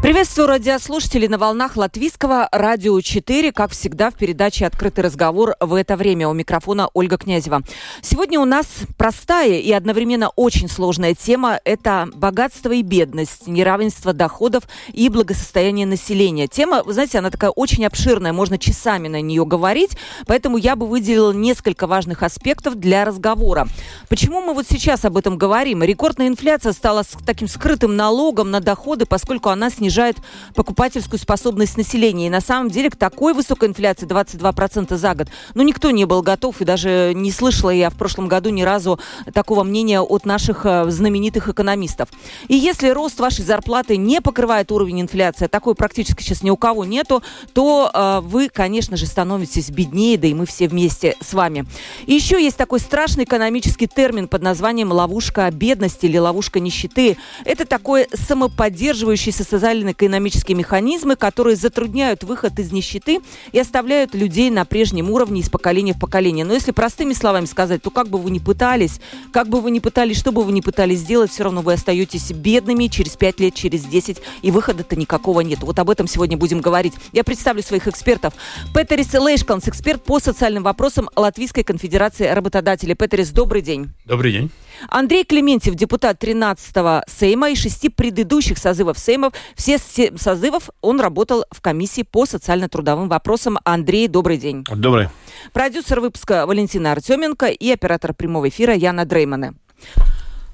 Приветствую радиослушателей на волнах Латвийского радио 4, как всегда в передаче «Открытый разговор» в это время. У микрофона Ольга Князева. Сегодня у нас простая и одновременно очень сложная тема – это богатство и бедность, неравенство доходов и благосостояние населения. Тема, вы знаете, она такая очень обширная, можно часами на нее говорить, поэтому я бы выделила несколько важных аспектов для разговора. Почему мы вот сейчас об этом говорим? Рекордная инфляция стала таким скрытым налогом на доходы, поскольку она снижает снижает покупательскую способность населения. И на самом деле к такой высокой инфляции 22% за год, ну, никто не был готов, и даже не слышала я в прошлом году ни разу такого мнения от наших э, знаменитых экономистов. И если рост вашей зарплаты не покрывает уровень инфляции, а такой практически сейчас ни у кого нету, то э, вы, конечно же, становитесь беднее, да и мы все вместе с вами. И еще есть такой страшный экономический термин под названием ловушка бедности или ловушка нищеты. Это такой самоподдерживающийся социальный социально-экономические механизмы, которые затрудняют выход из нищеты и оставляют людей на прежнем уровне из поколения в поколение. Но если простыми словами сказать, то как бы вы ни пытались, как бы вы ни пытались, что бы вы ни пытались сделать, все равно вы остаетесь бедными через 5 лет, через 10, и выхода-то никакого нет. Вот об этом сегодня будем говорить. Я представлю своих экспертов. Петерис Лейшканс, эксперт по социальным вопросам Латвийской конфедерации работодателей. Петерис, добрый день. Добрый день. Андрей Клементьев, депутат 13-го Сейма и шести предыдущих созывов Сеймов. Все созывов он работал в комиссии по социально-трудовым вопросам. Андрей, добрый день. Добрый. Продюсер выпуска Валентина Артеменко и оператор прямого эфира Яна Дреймана.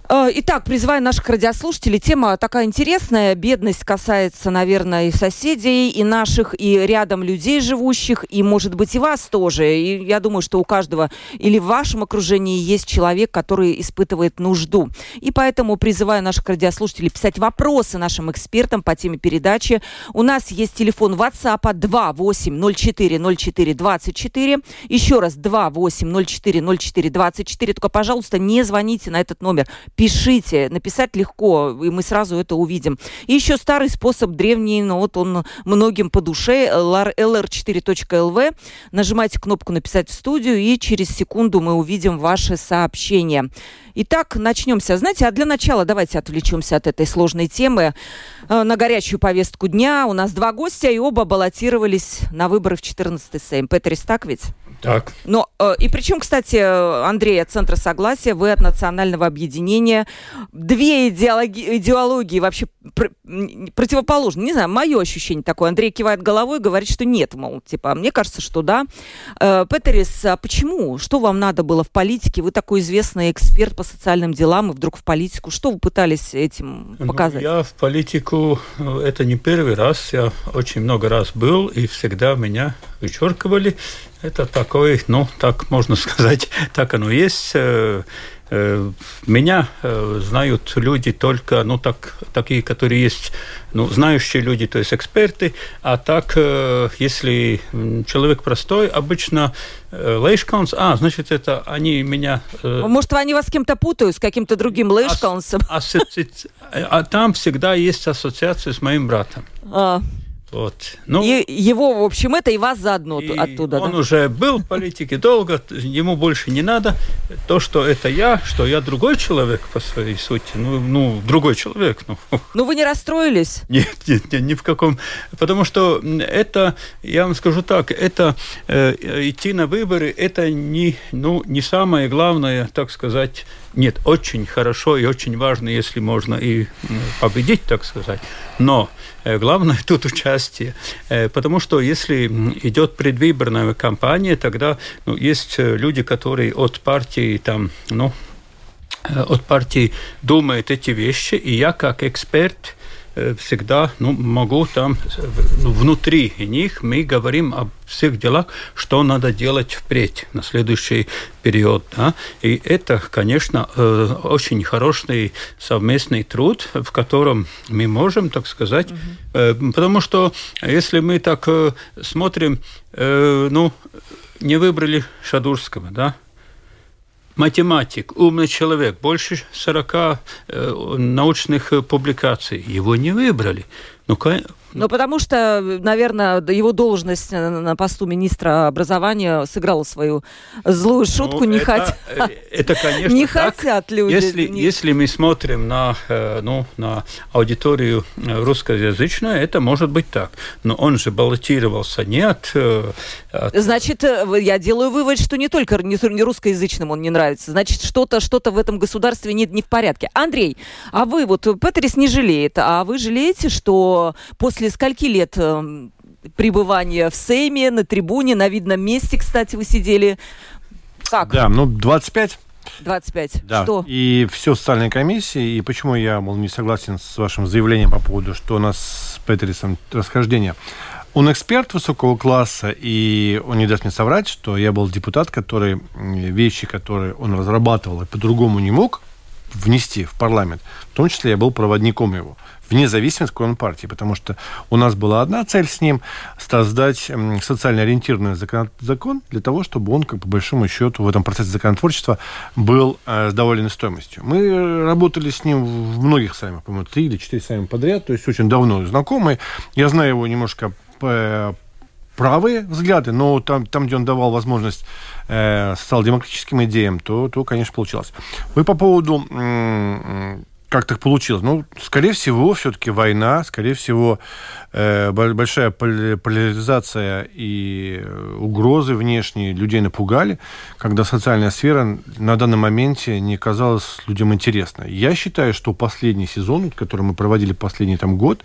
Э, итак, призываю наших радиослушателей. Тема такая интересная. Бедность касается, наверное, и соседей, и наших, и рядом людей живущих, и, может быть, и вас тоже. И я думаю, что у каждого или в вашем окружении есть человек, который испытывает нужду. И поэтому призываю наших радиослушателей писать вопросы нашим экспертам по теме передачи. У нас есть телефон WhatsApp 28040424. Еще раз 28040424. Только, пожалуйста, не звоните на этот номер пишите. Написать легко, и мы сразу это увидим. И еще старый способ древний, но вот он многим по душе, lr4.lv. Нажимайте кнопку «Написать в студию», и через секунду мы увидим ваши сообщения. Итак, начнемся. Знаете, а для начала давайте отвлечемся от этой сложной темы э, на горячую повестку дня. У нас два гостя, и оба баллотировались на выборы в 14-й Сейм. Петрис, так ведь? Так. Но, э, и причем, кстати, Андрей от Центра Согласия, вы от Национального объединения. Две идеологи- идеологии вообще пр- противоположны. Не знаю, мое ощущение такое. Андрей кивает головой и говорит, что нет, мол, типа, а мне кажется, что да. Э, Петерис, а почему? Что вам надо было в политике? Вы такой известный эксперт по социальным делам и вдруг в политику. Что вы пытались этим ну, показать? Ну, я в политику, э, это не первый раз, я очень много раз был, и всегда меня вычеркивали. Это такой, ну, так можно сказать, так оно есть. Э, э, меня э, знают люди только, ну, так, такие, которые есть, ну, знающие люди, то есть эксперты, а так, если человек простой, обычно Лейшкаунс, а, значит, это они меня... Может, они вас с кем-то путают, с каким-то другим Лейшкаунсом? А, а, а там всегда есть ассоциация с моим братом. А. Вот. Ну, и его, в общем, это и вас заодно и оттуда. Он да? уже был в политике долго, ему больше не надо. То, что это я, что я другой человек по своей сути, ну, ну другой человек. Ну. ну, вы не расстроились? Нет, нет, нет, ни в каком. Потому что это, я вам скажу так, это э, идти на выборы, это не, ну, не самое главное, так сказать, нет, очень хорошо и очень важно, если можно и победить, так сказать. Но э, главное тут участие. Э, потому что если идет предвыборная кампания, тогда ну, есть э, люди, которые от партии там, ну, от партии думают эти вещи, и я как эксперт всегда ну, могу там ну, внутри них мы говорим о всех делах, что надо делать впредь на следующий период. Да? И это, конечно, э, очень хороший совместный труд, в котором мы можем, так сказать, угу. потому что если мы так смотрим, ну, не выбрали Шадурского, да? Математик, умный человек, больше 40 э, научных публикаций. Его не выбрали. Ну, ну, потому что, наверное, его должность на посту министра образования сыграла свою злую шутку. Ну, не это, хот... Э, это, конечно, не так. хотят люди. Если, не... если мы смотрим на, э, ну, на аудиторию э, русскоязычную, это может быть так. Но он же баллотировался не от, от... Значит, я делаю вывод, что не только не русскоязычным он не нравится. Значит, что-то что в этом государстве не, не в порядке. Андрей, а вы вот, Петрис не жалеет, а вы жалеете, что после после скольки лет э, пребывания в Сейме, на трибуне, на видном месте, кстати, вы сидели? Как? Да, ну, 25. 25. Да. Что? И все в социальной комиссии. И почему я, мол, не согласен с вашим заявлением по поводу, что у нас с Петерисом расхождение. Он эксперт высокого класса, и он не даст мне соврать, что я был депутат, который вещи, которые он разрабатывал и по-другому не мог внести в парламент, в том числе я был проводником его вне зависимости, какой он партии, потому что у нас была одна цель с ним – создать социально ориентированный закон, закон для того, чтобы он, как по большому счету, в этом процессе законотворчества был э, с довольной стоимостью. Мы работали с ним в многих саммах, по-моему, три или четыре саммы подряд, то есть очень давно знакомый. Я знаю его немножко по правые взгляды, но там, там где он давал возможность э, социал-демократическим идеям, то, то, конечно, получалось. Вы по поводу как так получилось? Ну, скорее всего, все-таки война, скорее всего, э, большая поляризация и э, угрозы внешние людей напугали, когда социальная сфера на данном моменте не казалась людям интересной. Я считаю, что последний сезон, который мы проводили последний там год,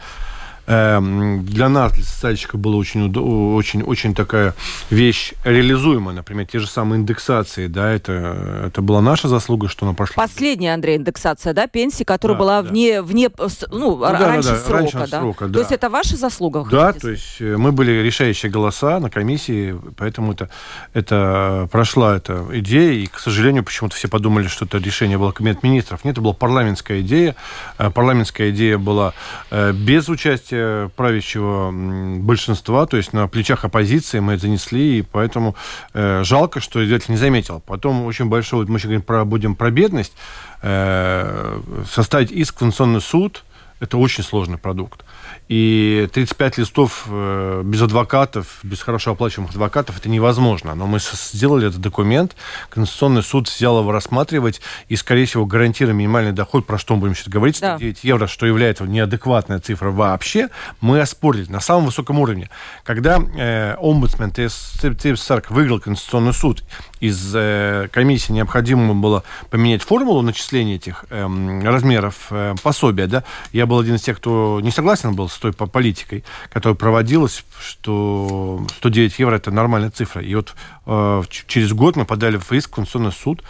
для нас, для социальщиков, была очень, очень, очень такая вещь реализуемая. Например, те же самые индексации, да, это, это была наша заслуга, что она прошла. Последняя, Андрей, индексация, да, пенсии, которая да, была да. вне, вне ну, ну раньше, да, да, срока, раньше да? срока, да. То есть это ваша заслуга? Да, то есть э, мы были решающие голоса на комиссии, поэтому это, это прошла эта идея, и, к сожалению, почему-то все подумали, что это решение было Кабинет министров. Нет, это была парламентская идея. Э, парламентская идея была э, без участия правящего большинства, то есть на плечах оппозиции мы это занесли, и поэтому э, жалко, что издатель не заметил. Потом очень большой, вот мы еще говорим про, будем про бедность, э, составить иск в Конституционный суд, это очень сложный продукт. И 35 листов э, без адвокатов, без хорошо оплачиваемых адвокатов, это невозможно. Но мы сделали этот документ, Конституционный суд взял его рассматривать, и, скорее всего, гарантируя минимальный доход, про что мы будем сейчас говорить, 109 да. евро, что является неадекватная цифра вообще, мы оспорили на самом высоком уровне. Когда э, омбудсмен ТССР выиграл Конституционный суд, из э, комиссии необходимо было поменять формулу начисления этих э, размеров э, пособия, да, я был один из тех, кто не согласен был с той политикой, которая проводилась, что 109 евро это нормальная цифра. И вот э, через год мы подали в иск в Конституционный суд,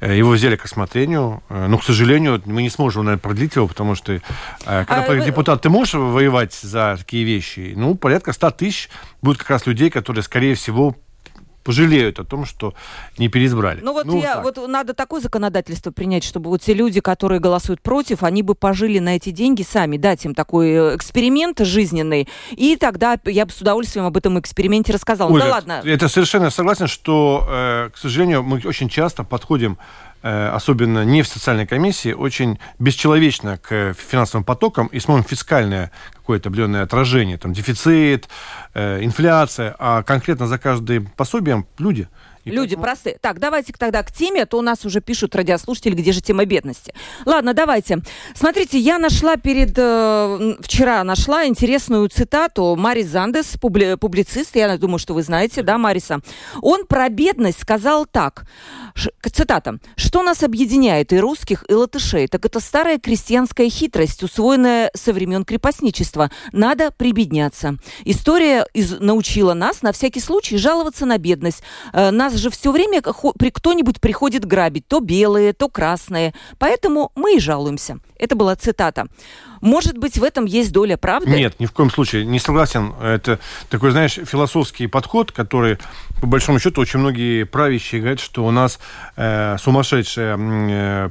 э, его взяли к рассмотрению. Э, но, к сожалению, мы не сможем, наверное, продлить его, потому что, э, когда а, депутат, ты можешь воевать за такие вещи? Ну, порядка 100 тысяч будет как раз людей, которые, скорее всего, пожалеют о том, что не переизбрали. Ну вот, ну, я, вот надо такое законодательство принять, чтобы вот те люди, которые голосуют против, они бы пожили на эти деньги сами, дать им такой э, эксперимент жизненный, и тогда я бы с удовольствием об этом эксперименте рассказала. Ну, да ладно. Это совершенно согласен, что, э, к сожалению, мы очень часто подходим особенно не в социальной комиссии, очень бесчеловечно к финансовым потокам. И смотрим фискальное какое-то определенное отражение, там дефицит, э, инфляция, а конкретно за каждым пособием люди – и Люди поэтому... простые. Так, давайте тогда к теме, а то у нас уже пишут радиослушатели, где же тема бедности. Ладно, давайте. Смотрите, я нашла перед... Э, вчера нашла интересную цитату Марис Зандес, публи, публицист, я думаю, что вы знаете, да, Мариса. Он про бедность сказал так, ш, цитата, «Что нас объединяет и русских, и латышей, так это старая крестьянская хитрость, усвоенная со времен крепостничества. Надо прибедняться. История из, научила нас на всякий случай жаловаться на бедность. Э, нас нас же все время кто-нибудь приходит грабить, то белые, то красные. Поэтому мы и жалуемся. Это была цитата. Может быть, в этом есть доля правды? Нет, ни в коем случае. Не согласен. Это такой, знаешь, философский подход, который, по большому счету, очень многие правящие говорят, что у нас э, сумасшедшая э,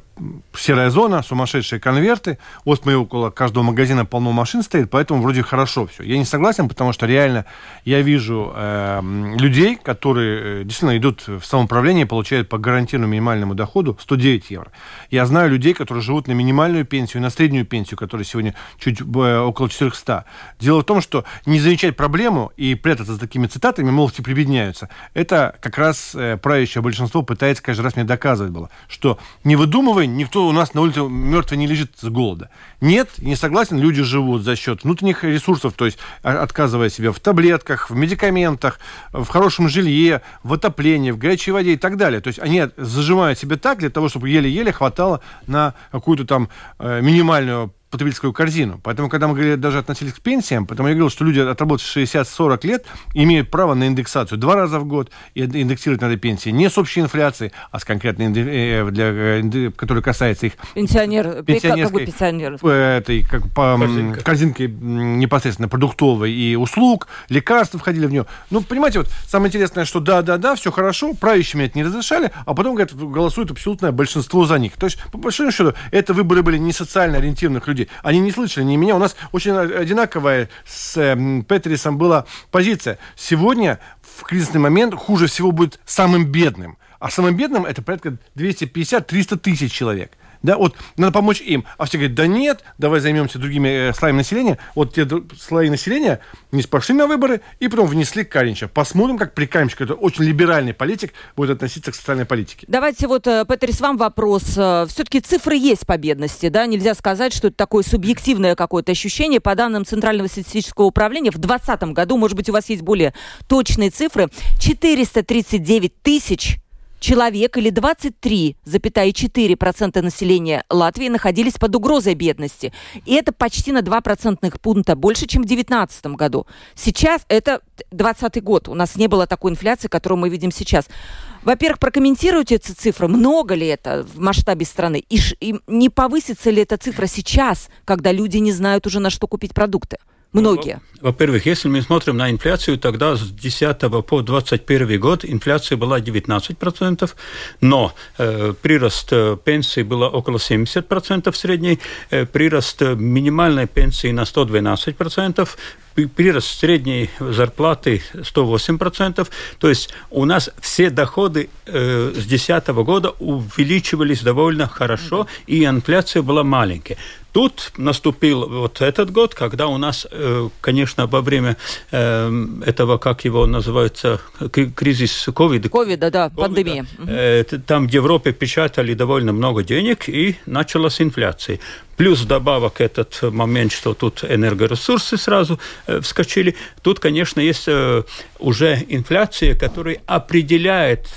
серая зона, сумасшедшие конверты. Вот мы около каждого магазина полно машин стоит, поэтому вроде хорошо все. Я не согласен, потому что реально я вижу э, людей, которые э, действительно идут в самоуправление получают по гарантированному минимальному доходу 109 евро. Я знаю людей, которые живут на минимальную пенсию, на среднюю пенсию, которая сегодня чуть э, около 400. Дело в том, что не замечать проблему и прятаться за такими цитатами, мол, все прибедняются, это как раз э, правящее большинство пытается каждый раз мне доказывать было, что не выдумывай, никто у нас на улице мертвый не лежит с голода. Нет, не согласен, люди живут за счет внутренних ресурсов, то есть а, отказывая себе в таблетках, в медикаментах, в хорошем жилье, в отоплении, в горячей воде и так далее. То есть они зажимают себе так для того, чтобы еле-еле хватало на какую-то там э, минимальную потребительскую корзину. Поэтому, когда мы говорили, даже относились к пенсиям, потому я говорил, что люди, отработав 60-40 лет, имеют право на индексацию два раза в год, и индексировать надо пенсии не с общей инфляцией, а с конкретной, э, для, э, которая касается их... Пенсионер, пенсионерской, пенсионер? Этой, как, по Корзинка. корзинке непосредственно продуктовой и услуг, лекарства входили в нее. Ну, понимаете, вот самое интересное, что да-да-да, все хорошо, правящими это не разрешали, а потом, говорят, голосует абсолютное большинство за них. То есть, по большому счету, это выборы были не социально ориентированных людей, люди. Они не слышали ни меня. У нас очень одинаковая с э, Петрисом была позиция. Сегодня в кризисный момент хуже всего будет самым бедным. А самым бедным это порядка 250-300 тысяч человек. Да, вот надо помочь им. А все говорят, да нет, давай займемся другими э, слоями населения. Вот те слои населения не пошли на выборы и потом внесли Каринча. Посмотрим, как при Каринче, это очень либеральный политик, будет относиться к социальной политике. Давайте вот, э, Петрис, вам вопрос. Э, Все-таки цифры есть по бедности, да? Нельзя сказать, что это такое субъективное какое-то ощущение. По данным Центрального статистического управления, в 2020 году, может быть, у вас есть более точные цифры, 439 тысяч человек или 23,4% населения Латвии находились под угрозой бедности. И это почти на 2 процентных пункта больше, чем в 2019 году. Сейчас это 2020 год. У нас не было такой инфляции, которую мы видим сейчас. Во-первых, прокомментируйте эти цифры. Много ли это в масштабе страны? И, и не повысится ли эта цифра сейчас, когда люди не знают уже, на что купить продукты? Многие. Во-первых, если мы смотрим на инфляцию, тогда с 10 по 21 год инфляция была 19%, но э, прирост э, пенсии было около 70% средней, э, прирост минимальной пенсии на 112%, прирост средней зарплаты 108%. То есть у нас все доходы э, с 2010 года увеличивались довольно хорошо, и инфляция была маленькая. Тут наступил вот этот год, когда у нас, э, конечно, во время э, этого, как его называется, кризис ковида. Ковида, да, пандемия. Э, там в Европе печатали довольно много денег, и началась инфляция. Плюс добавок этот момент, что тут энергоресурсы сразу вскочили. Тут, конечно, есть уже инфляция, которая определяет,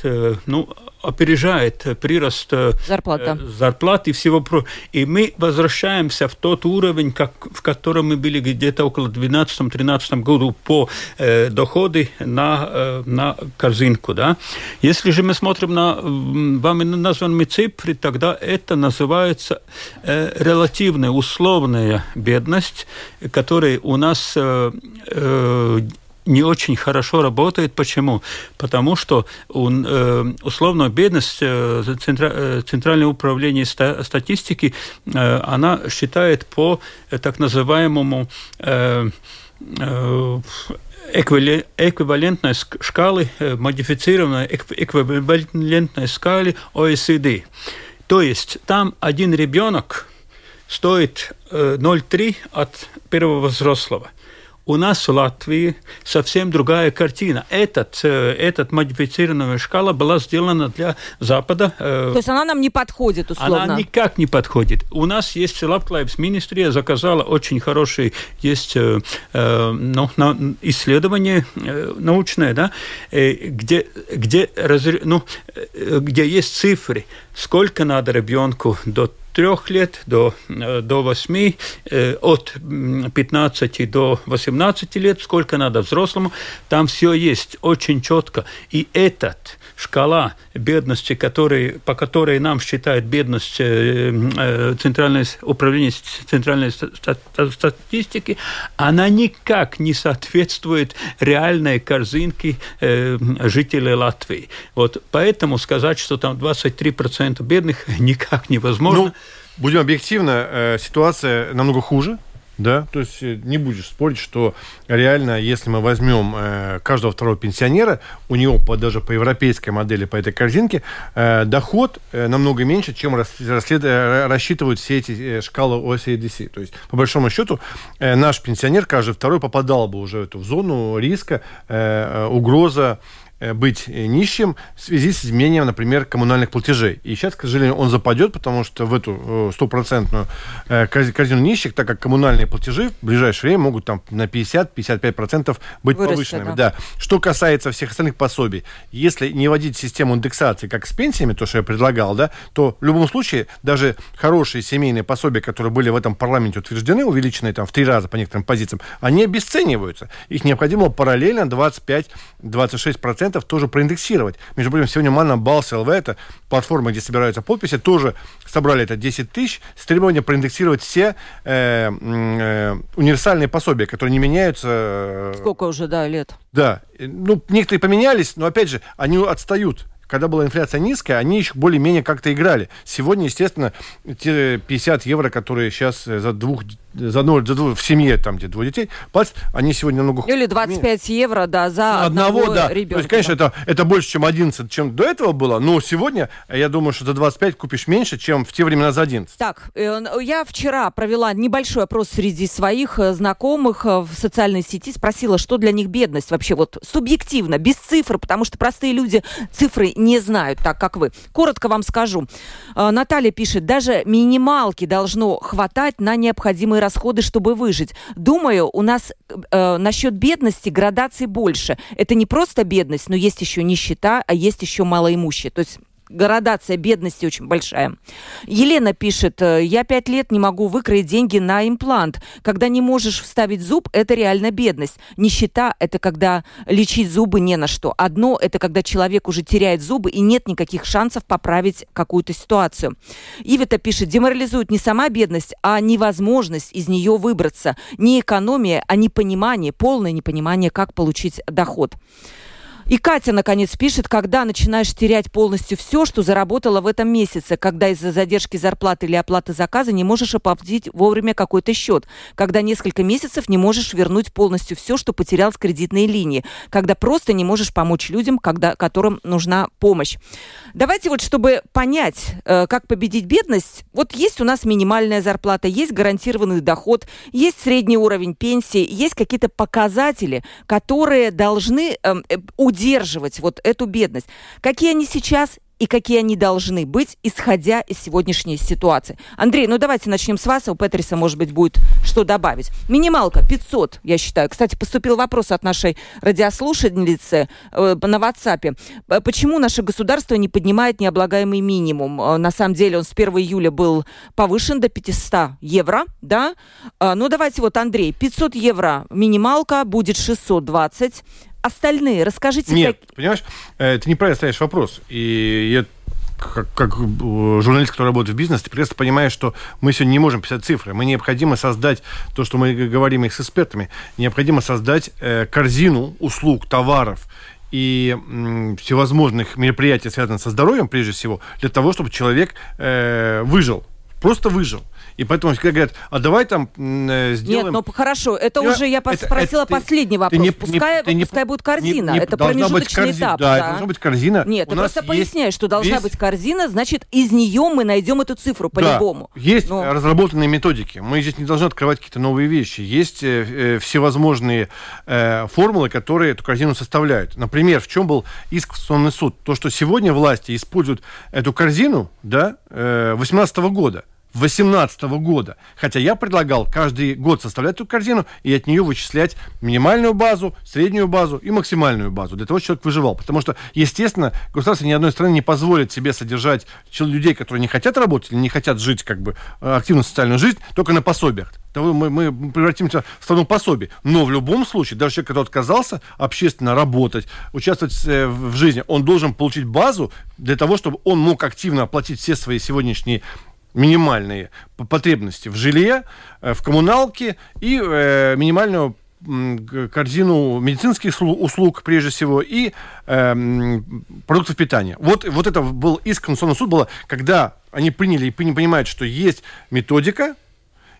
ну, опережает прирост э, Зарплата. зарплат и всего про. И мы возвращаемся в тот уровень, как, в котором мы были где-то около 12-13 году по э, доходы на, э, на корзинку. Да? Если же мы смотрим на вами названные цифры, тогда это называется э, релативная, условная бедность, которая у нас э, э, не очень хорошо работает. Почему? Потому что бедность э, э, Центральное управление статистики она считает по так называемому эквивалентной шкалы, модифицированной эквивалентной скалы OECD. То есть там один ребенок стоит 0,3 от первого взрослого – у нас в Латвии совсем другая картина. Этот, э, этот модифицированная шкала была сделана для Запада. Э, То есть она нам не подходит, условно? Она никак не подходит. У нас есть Лапклайбс Министрия, заказала очень хорошее есть, э, ну, исследование научное, да, где, где, ну, где есть цифры, сколько надо ребенку до трех лет до, до 8, от 15 до 18 лет, сколько надо взрослому, там все есть очень четко. И этот шкала бедности, который, по которой нам считает бедность Центральное управление Центральной статистики, она никак не соответствует реальной корзинке жителей Латвии. Вот поэтому сказать, что там 23% бедных никак невозможно. Будем объективно, э, ситуация намного хуже. Да, то есть э, не будешь спорить, что реально, если мы возьмем э, каждого второго пенсионера, у него по, даже по европейской модели, по этой корзинке, э, доход э, намного меньше, чем рас, расслед, э, рассчитывают все эти э, шкалы OCDC. То есть, по большому счету, э, наш пенсионер, каждый второй, попадал бы уже в эту зону риска, э, угроза быть нищим в связи с изменением, например, коммунальных платежей. И сейчас, к сожалению, он западет, потому что в эту э, стопроцентную э, корзину нищих, так как коммунальные платежи в ближайшее время могут там на 50-55% быть Вырасти, повышенными. Да. да. Что касается всех остальных пособий, если не вводить систему индексации, как с пенсиями, то, что я предлагал, да, то в любом случае даже хорошие семейные пособия, которые были в этом парламенте утверждены, увеличенные там в три раза по некоторым позициям, они обесцениваются. Их необходимо параллельно 25-26% процентов тоже проиндексировать. Между прочим, сегодня Манна Балс ЛВ, это платформа, где собираются подписи, тоже собрали это 10 тысяч с требованием проиндексировать все э, э, универсальные пособия, которые не меняются. Э, Сколько уже, да, лет? Да. Ну, некоторые поменялись, но, опять же, они отстают когда была инфляция низкая, они еще более-менее как-то играли. Сегодня, естественно, те 50 евро, которые сейчас за двух за одного, за двух, в семье, там, где двое детей, платят, они сегодня намного хуже. Или 25 евро, да, за одного, одного да. ребенка. То есть, конечно, это, это больше, чем 11, чем до этого было, но сегодня, я думаю, что за 25 купишь меньше, чем в те времена за 11. Так, э, я вчера провела небольшой опрос среди своих э, знакомых э, в социальной сети, спросила, что для них бедность вообще, вот субъективно, без цифр, потому что простые люди цифры не знают, так как вы. Коротко вам скажу. Наталья пишет, даже минималки должно хватать на необходимые расходы, чтобы выжить. Думаю, у нас э, насчет бедности градаций больше. Это не просто бедность, но есть еще нищета, а есть еще малоимущие. То есть градация бедности очень большая. Елена пишет, «Э, я пять лет не могу выкроить деньги на имплант. Когда не можешь вставить зуб, это реально бедность. Нищета – это когда лечить зубы не на что. Одно – это когда человек уже теряет зубы и нет никаких шансов поправить какую-то ситуацию. Ивита пишет, деморализует не сама бедность, а невозможность из нее выбраться. Не экономия, а непонимание, полное непонимание, как получить доход. И Катя, наконец, пишет, когда начинаешь терять полностью все, что заработала в этом месяце, когда из-за задержки зарплаты или оплаты заказа не можешь оплатить вовремя какой-то счет, когда несколько месяцев не можешь вернуть полностью все, что потерял с кредитной линии, когда просто не можешь помочь людям, когда, которым нужна помощь. Давайте вот, чтобы понять, э, как победить бедность, вот есть у нас минимальная зарплата, есть гарантированный доход, есть средний уровень пенсии, есть какие-то показатели, которые должны эм, э, удерживать вот эту бедность. Какие они сейчас и какие они должны быть, исходя из сегодняшней ситуации. Андрей, ну давайте начнем с вас, а у Петриса, может быть, будет что добавить. Минималка 500, я считаю. Кстати, поступил вопрос от нашей радиослушательницы э, на WhatsApp. Почему наше государство не поднимает необлагаемый минимум? Э, на самом деле он с 1 июля был повышен до 500 евро, да? Э, ну давайте вот, Андрей, 500 евро минималка, будет 620 остальные? Расскажите. Нет, как... понимаешь, э, ты неправильно ставишь вопрос. И я как, как э, журналист, который работает в бизнесе, ты прекрасно понимаешь, что мы сегодня не можем писать цифры. Мы необходимо создать то, что мы говорим их с экспертами, необходимо создать э, корзину услуг, товаров и м, всевозможных мероприятий, связанных со здоровьем, прежде всего, для того, чтобы человек э, выжил, просто выжил. И поэтому всегда говорят, а давай там э, сделаем... Нет, ну хорошо, это я, уже я это, спросила это, последний вопрос. Не, пускай не, пускай будет корзина, не, не, это промежуточный корзина, этап. Да, да, должна быть корзина. Нет, ты просто поясняй, что должна весь... быть корзина, значит, из нее мы найдем эту цифру по-любому. Да, есть Но... разработанные методики. Мы здесь не должны открывать какие-то новые вещи. Есть э, э, всевозможные э, формулы, которые эту корзину составляют. Например, в чем был иск в Конституционный суд? То, что сегодня власти используют эту корзину, да, э, 18 года 2018 года. Хотя я предлагал каждый год составлять эту корзину и от нее вычислять минимальную базу, среднюю базу и максимальную базу, для того, чтобы человек выживал. Потому что, естественно, государство ни одной страны не позволит себе содержать людей, которые не хотят работать или не хотят жить как бы активную социальную жизнь, только на пособиях мы, мы превратимся в страну пособий. Но в любом случае, даже человек, который отказался общественно работать, участвовать э, в жизни, он должен получить базу для того, чтобы он мог активно оплатить все свои сегодняшние минимальные потребности в жилье, э, в коммуналке и э, минимальную корзину медицинских услуг, прежде всего, и э, продуктов питания. Вот, вот это был иск Конституционного суда, было, когда они приняли и понимают, что есть методика,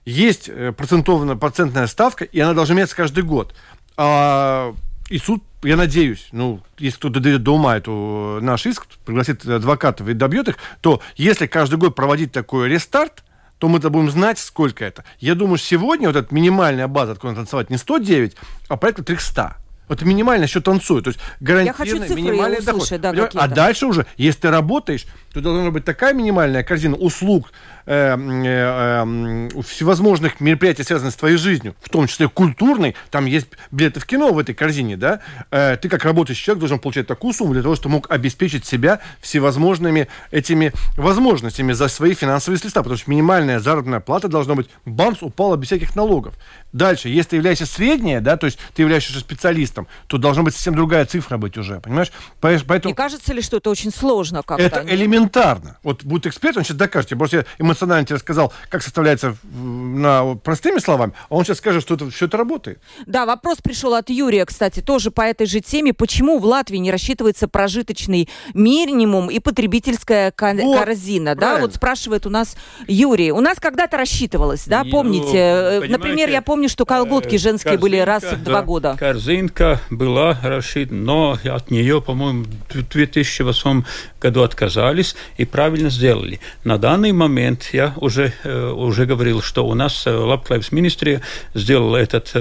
есть э, процентованная, процентная ставка, и она должна меняться каждый год. А, и суд, я надеюсь, ну, если кто-то доведет до ума эту э, наш иск, пригласит адвокатов и добьет их, то если каждый год проводить такой рестарт, то мы-то будем знать, сколько это. Я думаю, сегодня вот эта минимальная база, откуда танцевать не 109, а порядка 300. Вот минимально еще танцует. То есть гарантированный минимальный услышать, доход. Да, а дальше уже, если ты работаешь, то должна быть такая минимальная корзина услуг, э, э, э, всевозможных мероприятий, связанных с твоей жизнью, в том числе культурной, там есть билеты в кино в этой корзине, да, э, ты как работающий человек должен получать такую сумму для того, чтобы мог обеспечить себя всевозможными этими возможностями за свои финансовые средства, потому что минимальная заработная плата должна быть, бамс, упала без всяких налогов. Дальше, если ты являешься средняя, да, то есть ты являешься специалистом, то должна быть совсем другая цифра быть уже, понимаешь? Поэтому... Не кажется ли, что это очень сложно как-то? Это элементарно. Вот будет эксперт, он сейчас докажет. Я просто эмоционально тебе рассказал, как составляется на простыми словами, а он сейчас скажет, что это, все это работает. Да, вопрос пришел от Юрия, кстати, тоже по этой же теме. Почему в Латвии не рассчитывается прожиточный минимум и потребительская вот, корзина? Да, вот спрашивает у нас Юрий. У нас когда-то рассчитывалось, да, помните? Ну, Например, я помню, что колготки э, женские были раз в два года. Корзинка была рассчитана, но от нее, по-моему, в 2008 году отказались и правильно сделали. На данный момент я уже, э, уже говорил, что у нас Лапклайвс э, министрия сделала этот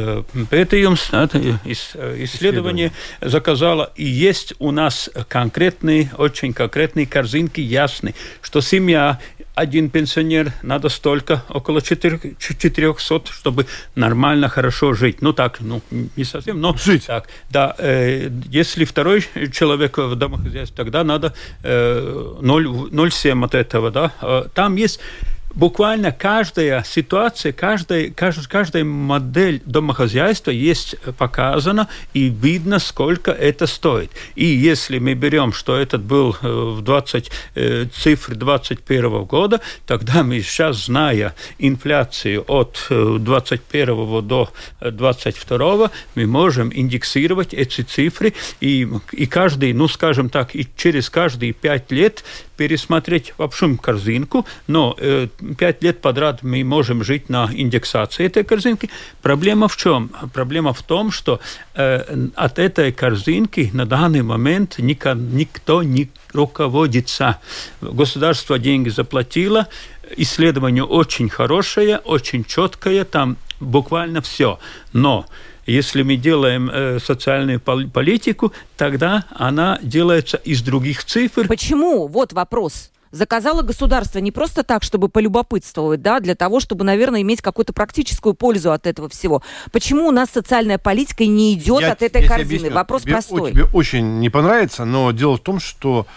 пētījums, исследование заказала, и есть у нас конкретные, очень конкретные корзинки, ясные, что семья один пенсионер, надо столько, около 400, чтобы нормально, хорошо жить. Ну так, ну не совсем, но... Жить. Так, да, э, если второй человек в домохозяйстве, тогда надо э, 0,7 от этого, да. Э, там есть буквально каждая ситуация, каждая, каждая, каждая модель домохозяйства есть показана и видно, сколько это стоит. И если мы берем, что этот был э, в 20, э, цифры 21 года, тогда мы сейчас, зная инфляцию от 21 э, до 22, мы можем индексировать эти цифры и, и каждый, ну скажем так, и через каждые пять лет пересмотреть в общем корзинку, но пять лет подряд мы можем жить на индексации этой корзинки. Проблема в чем? Проблема в том, что э, от этой корзинки на данный момент нико, никто не руководится. Государство деньги заплатило, исследование очень хорошее, очень четкое, там буквально все. Но если мы делаем э, социальную политику, тогда она делается из других цифр. Почему? Вот вопрос заказало государство не просто так, чтобы полюбопытствовать, да, для того, чтобы, наверное, иметь какую-то практическую пользу от этого всего. Почему у нас социальная политика не идет я, от этой корзины? Объясню. Вопрос тебе, простой. Тебе очень не понравится, но дело в том, что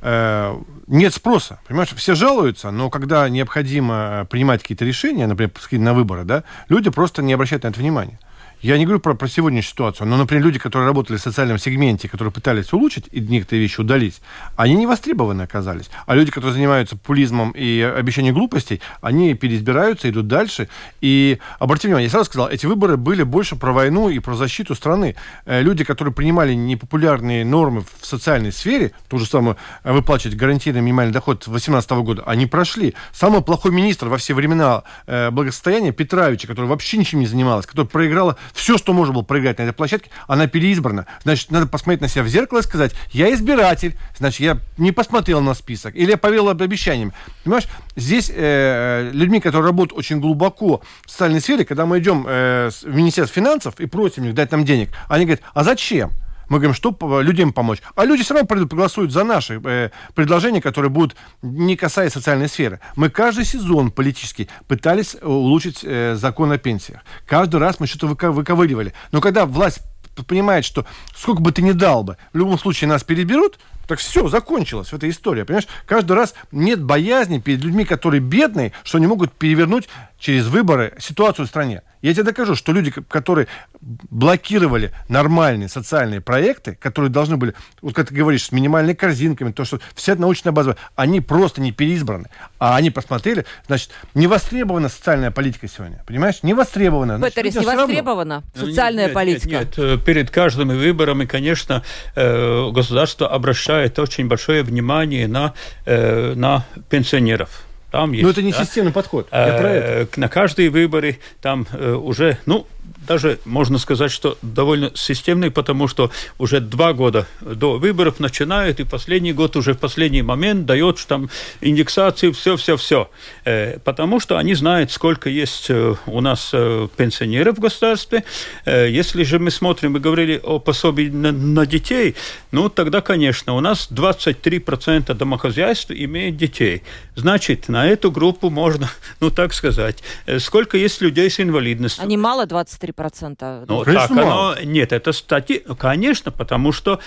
э, нет спроса. Понимаешь, все жалуются, но когда необходимо принимать какие-то решения, например, на выборы, да, люди просто не обращают на это внимания. Я не говорю про, про сегодняшнюю ситуацию, но, например, люди, которые работали в социальном сегменте, которые пытались улучшить и некоторые вещи удалить, они не востребованы оказались. А люди, которые занимаются популизмом и обещанием глупостей, они переизбираются, идут дальше. И обратите внимание, я сразу сказал, эти выборы были больше про войну и про защиту страны. Э, люди, которые принимали непопулярные нормы в социальной сфере, то же самое э, выплачивать гарантийный минимальный доход 2018 года, они прошли. Самый плохой министр во все времена э, благосостояния Петровича, который вообще ничем не занималась, который проиграла все, что можно было проиграть на этой площадке, она переизбрана. Значит, надо посмотреть на себя в зеркало и сказать, я избиратель, значит, я не посмотрел на список, или я поверил обещаниям. Понимаешь, здесь э, людьми, которые работают очень глубоко в социальной сфере, когда мы идем э, в Министерство финансов и просим их дать нам денег, они говорят, а зачем? Мы говорим, что людям помочь. А люди все равно проголосуют за наши э, предложения, которые будут не касаясь социальной сферы. Мы каждый сезон политический пытались улучшить э, закон о пенсиях. Каждый раз мы что-то выковыривали. Но когда власть понимает, что сколько бы ты ни дал бы, в любом случае нас переберут, так все, закончилась эта история. Понимаешь, каждый раз нет боязни перед людьми, которые бедные, что они могут перевернуть через выборы ситуацию в стране. Я тебе докажу, что люди, которые блокировали нормальные социальные проекты, которые должны были, вот как ты говоришь, с минимальными корзинками, то, что вся научная база, они просто не переизбраны. А они посмотрели, значит, не востребована социальная политика сегодня. Понимаешь? Не востребована. Значит, не востребована социальная нет, политика? Нет, нет, перед каждыми выборами, конечно, э, государство обращает очень большое внимание на, э, на пенсионеров там есть. Но это не да? системный подход. Я про это. На каждые выборы там э, уже, ну, даже можно сказать, что довольно системный, потому что уже два года до выборов начинают, и последний год уже в последний момент дает там индексацию, все-все-все. Э, потому что они знают, сколько есть э, у нас э, пенсионеров в государстве. Если же мы смотрим, мы говорили о пособии на, на детей, ну, тогда, конечно, у нас 23% домохозяйств имеют детей. Значит, на эту группу можно, ну, так сказать, сколько есть людей с инвалидностью. Они мало 23 процента. Ну, так оно, нет, это статьи, конечно, потому что,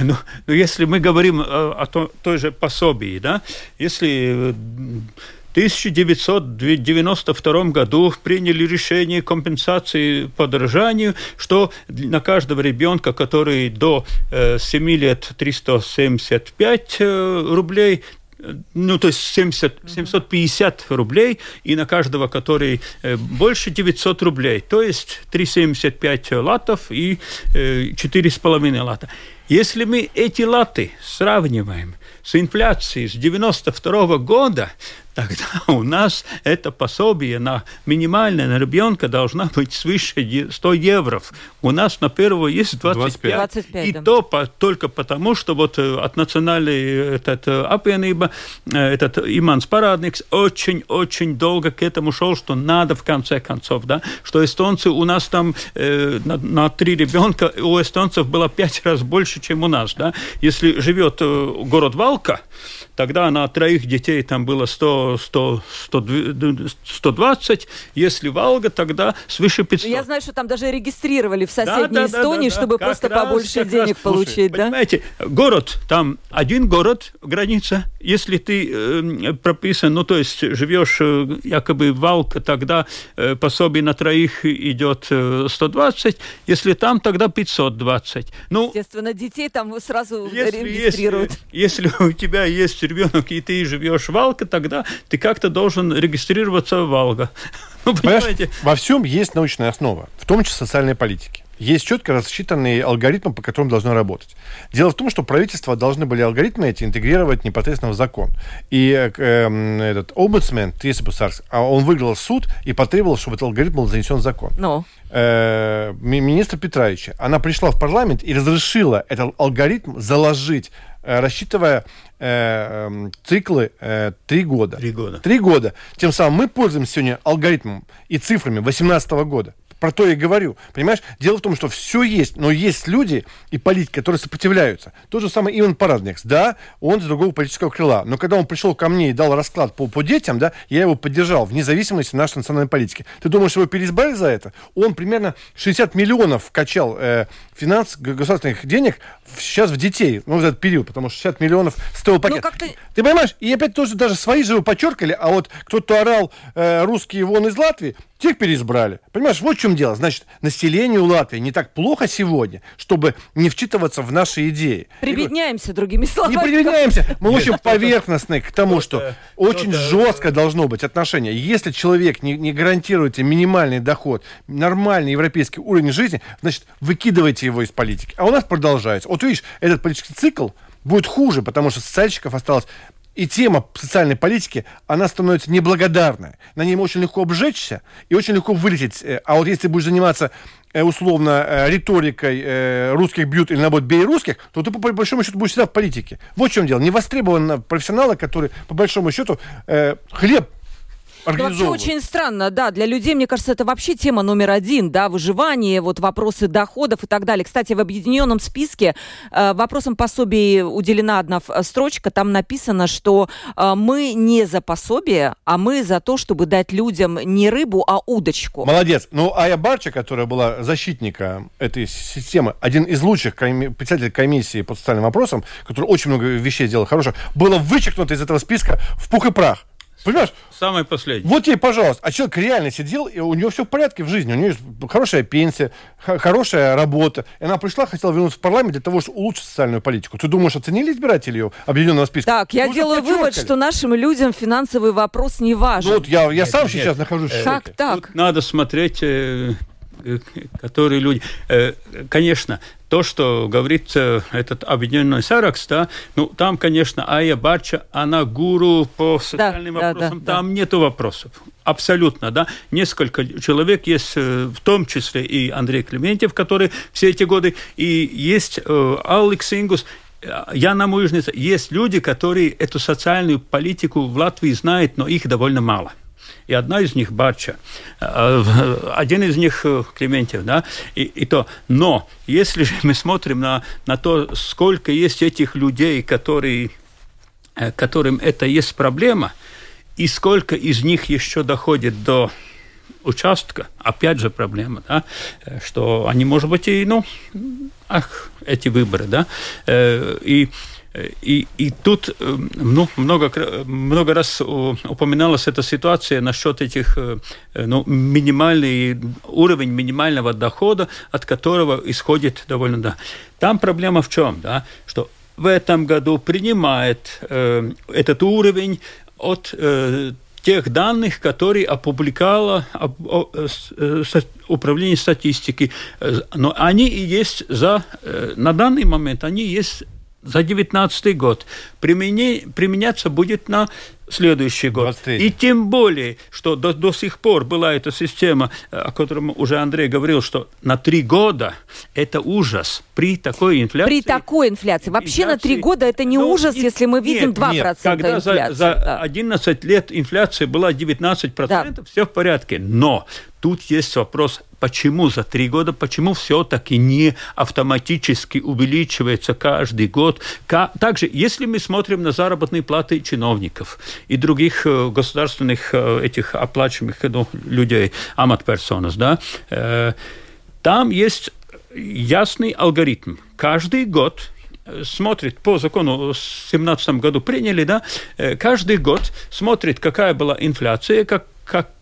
ну, ну если мы говорим о, о то, той же пособии, да, если в 1992 году приняли решение компенсации подорожанию, что на каждого ребенка, который до 7 э, лет 375 э, рублей, ну, то есть 70, 750 рублей, и на каждого, который э, больше 900 рублей, то есть 3,75 латов и 4,5 э, лата. Если мы эти латы сравниваем с инфляцией с 92 года, тогда у нас это пособие на минимальное на ребенка должна быть свыше 100 евро. У нас на первого есть 25. 25 и да. то по, только потому, что вот э, от национальной э, этот э, апвиenība, этот Иманс Парадникс очень-очень долго к этому шел, что надо в конце концов, да, что эстонцы у нас там э, на, на три ребенка, у эстонцев было пять раз больше, чем у нас, да. Если живет э, город Валка, Тогда на троих детей там было 100, 100, 100, 120. Если Волга, тогда свыше 500. Я знаю, что там даже регистрировали в соседней да, да, Эстонии, да, да, чтобы просто раз, побольше денег раз, получить. Слушай, да? Понимаете, город, там один город, граница. Если ты э, прописан, ну, то есть живешь э, якобы в Валка, тогда э, пособие на троих идет э, 120. Если там, тогда 520. Ну, Естественно, детей там сразу если, регистрируют. Если, если у тебя есть ребенок, и ты живешь в Валка, тогда ты как-то должен регистрироваться в Валга. Ну, понимаете? Во всем есть научная основа, в том числе социальной политики. Есть четко рассчитанные алгоритмы, по которым должно работать. Дело в том, что правительства должны были алгоритмы эти интегрировать непосредственно в закон. И э, этот омбудсмен Тресепусарс, а он выиграл суд и потребовал, чтобы этот алгоритм был занесен в закон. Но. Э, министр Петровича, она пришла в парламент и разрешила этот алгоритм заложить рассчитывая э, эм, циклы э, три года. Три года. Три года. Тем самым мы пользуемся сегодня алгоритмом и цифрами 2018 года. Про то и говорю. Понимаешь? Дело в том, что все есть, но есть люди и политики, которые сопротивляются. Тот же самый Иван Парадникс, да, он из другого политического крыла. Но когда он пришел ко мне и дал расклад по, по детям, да, я его поддержал, вне зависимости нашей национальной политики. Ты думаешь, его переизбрали за это? Он примерно 60 миллионов качал э, финанс государственных денег сейчас в детей, ну, в этот период, потому что 60 миллионов стоил пакет. Ну, Ты понимаешь? И опять тоже даже свои же его подчеркали, а вот кто-то орал э, русские вон из Латвии, тех переизбрали. Понимаешь, вот в чем дело. Значит, населению Латвии не так плохо сегодня, чтобы не вчитываться в наши идеи. Прибедняемся, другими словами. Не прибедняемся. Мы очень поверхностны к тому, что очень жестко должно быть отношение. Если человек не, не гарантирует минимальный доход, нормальный европейский уровень жизни, значит, выкидывайте его из политики. А у нас продолжается. Вот видишь, этот политический цикл будет хуже, потому что социальщиков осталось и тема социальной политики, она становится неблагодарная. На ней очень легко обжечься и очень легко вылететь. Э, а вот если будешь заниматься э, условно э, риторикой русских бьют или наоборот бей русских, то ты по большому счету будешь всегда в политике. Вот в чем дело. Не востребованы профессионалы, которые по большому счету хлеб. Вообще очень странно, да. Для людей, мне кажется, это вообще тема номер один, да, выживание, вот вопросы доходов и так далее. Кстати, в объединенном списке э, вопросам пособий уделена одна строчка. Там написано, что э, мы не за пособие, а мы за то, чтобы дать людям не рыбу, а удочку. Молодец. Ну, Ая Барча, которая была защитником этой системы, один из лучших коми- председателей комиссии по социальным вопросам, который очень много вещей сделал хороших, было вычеркнуто из этого списка в пух и прах. Понимаешь? Самое последнее. Вот тебе, пожалуйста. А человек реально сидел, и у него все в порядке в жизни. У нее хорошая пенсия, хорошая работа. И она пришла, хотела вернуться в парламент для того, чтобы улучшить социальную политику. Ты думаешь, оценили избиратели ее объединенного списка? Так, я делаю вывод, что нашим людям финансовый вопрос не важен. Ну, вот я, я нет, сам нет, сейчас нет. нахожусь в Как так? Тут надо смотреть э, э, которые люди... Э, конечно, то, что говорит э, этот объединенный Саракс, да, ну, там, конечно, Ая Барча, она гуру по социальным да, вопросам, да, да, там да. нету вопросов. Абсолютно, да. Несколько человек есть, э, в том числе и Андрей Клементьев, который все эти годы, и есть э, Алекс Ингус, Яна Мужница. Есть люди, которые эту социальную политику в Латвии знают, но их довольно мало и одна из них Барча, э, один из них э, Клементьев, да, и, и то. Но если же мы смотрим на, на то, сколько есть этих людей, которые, э, которым это есть проблема, и сколько из них еще доходит до участка, опять же проблема, да, что они, может быть, и, ну, ах, эти выборы, да, и и, и тут э, ну, много, много раз упоминалась эта ситуация насчет этих э, ну, минимальный уровень минимального дохода, от которого исходит довольно да. Там проблема в чем, да, что в этом году принимает э, этот уровень от э, тех данных, которые опубликовало э, управление статистики. Но они и есть за, на данный момент, они есть за 2019 год применя... применяться будет на следующий год. 23. И тем более, что до, до сих пор была эта система, э, о котором уже Андрей говорил, что на три года это ужас при такой инфляции. При такой инфляции. Вообще инфляции, на три года это не ну, ужас, нет, если мы видим нет, 2% нет. Когда инфляции. За, за да. 11 лет инфляция была 19%, да. все в порядке. Но тут есть вопрос, почему за три года, почему все-таки не автоматически увеличивается каждый год. Также, если мы смотрим на заработные платы чиновников и других э, государственных э, этих оплачиваемых ну, людей, амат-персонас, да, э, там есть ясный алгоритм. Каждый год смотрит по закону в 2017 году приняли, да, каждый год смотрит, какая была инфляция, как,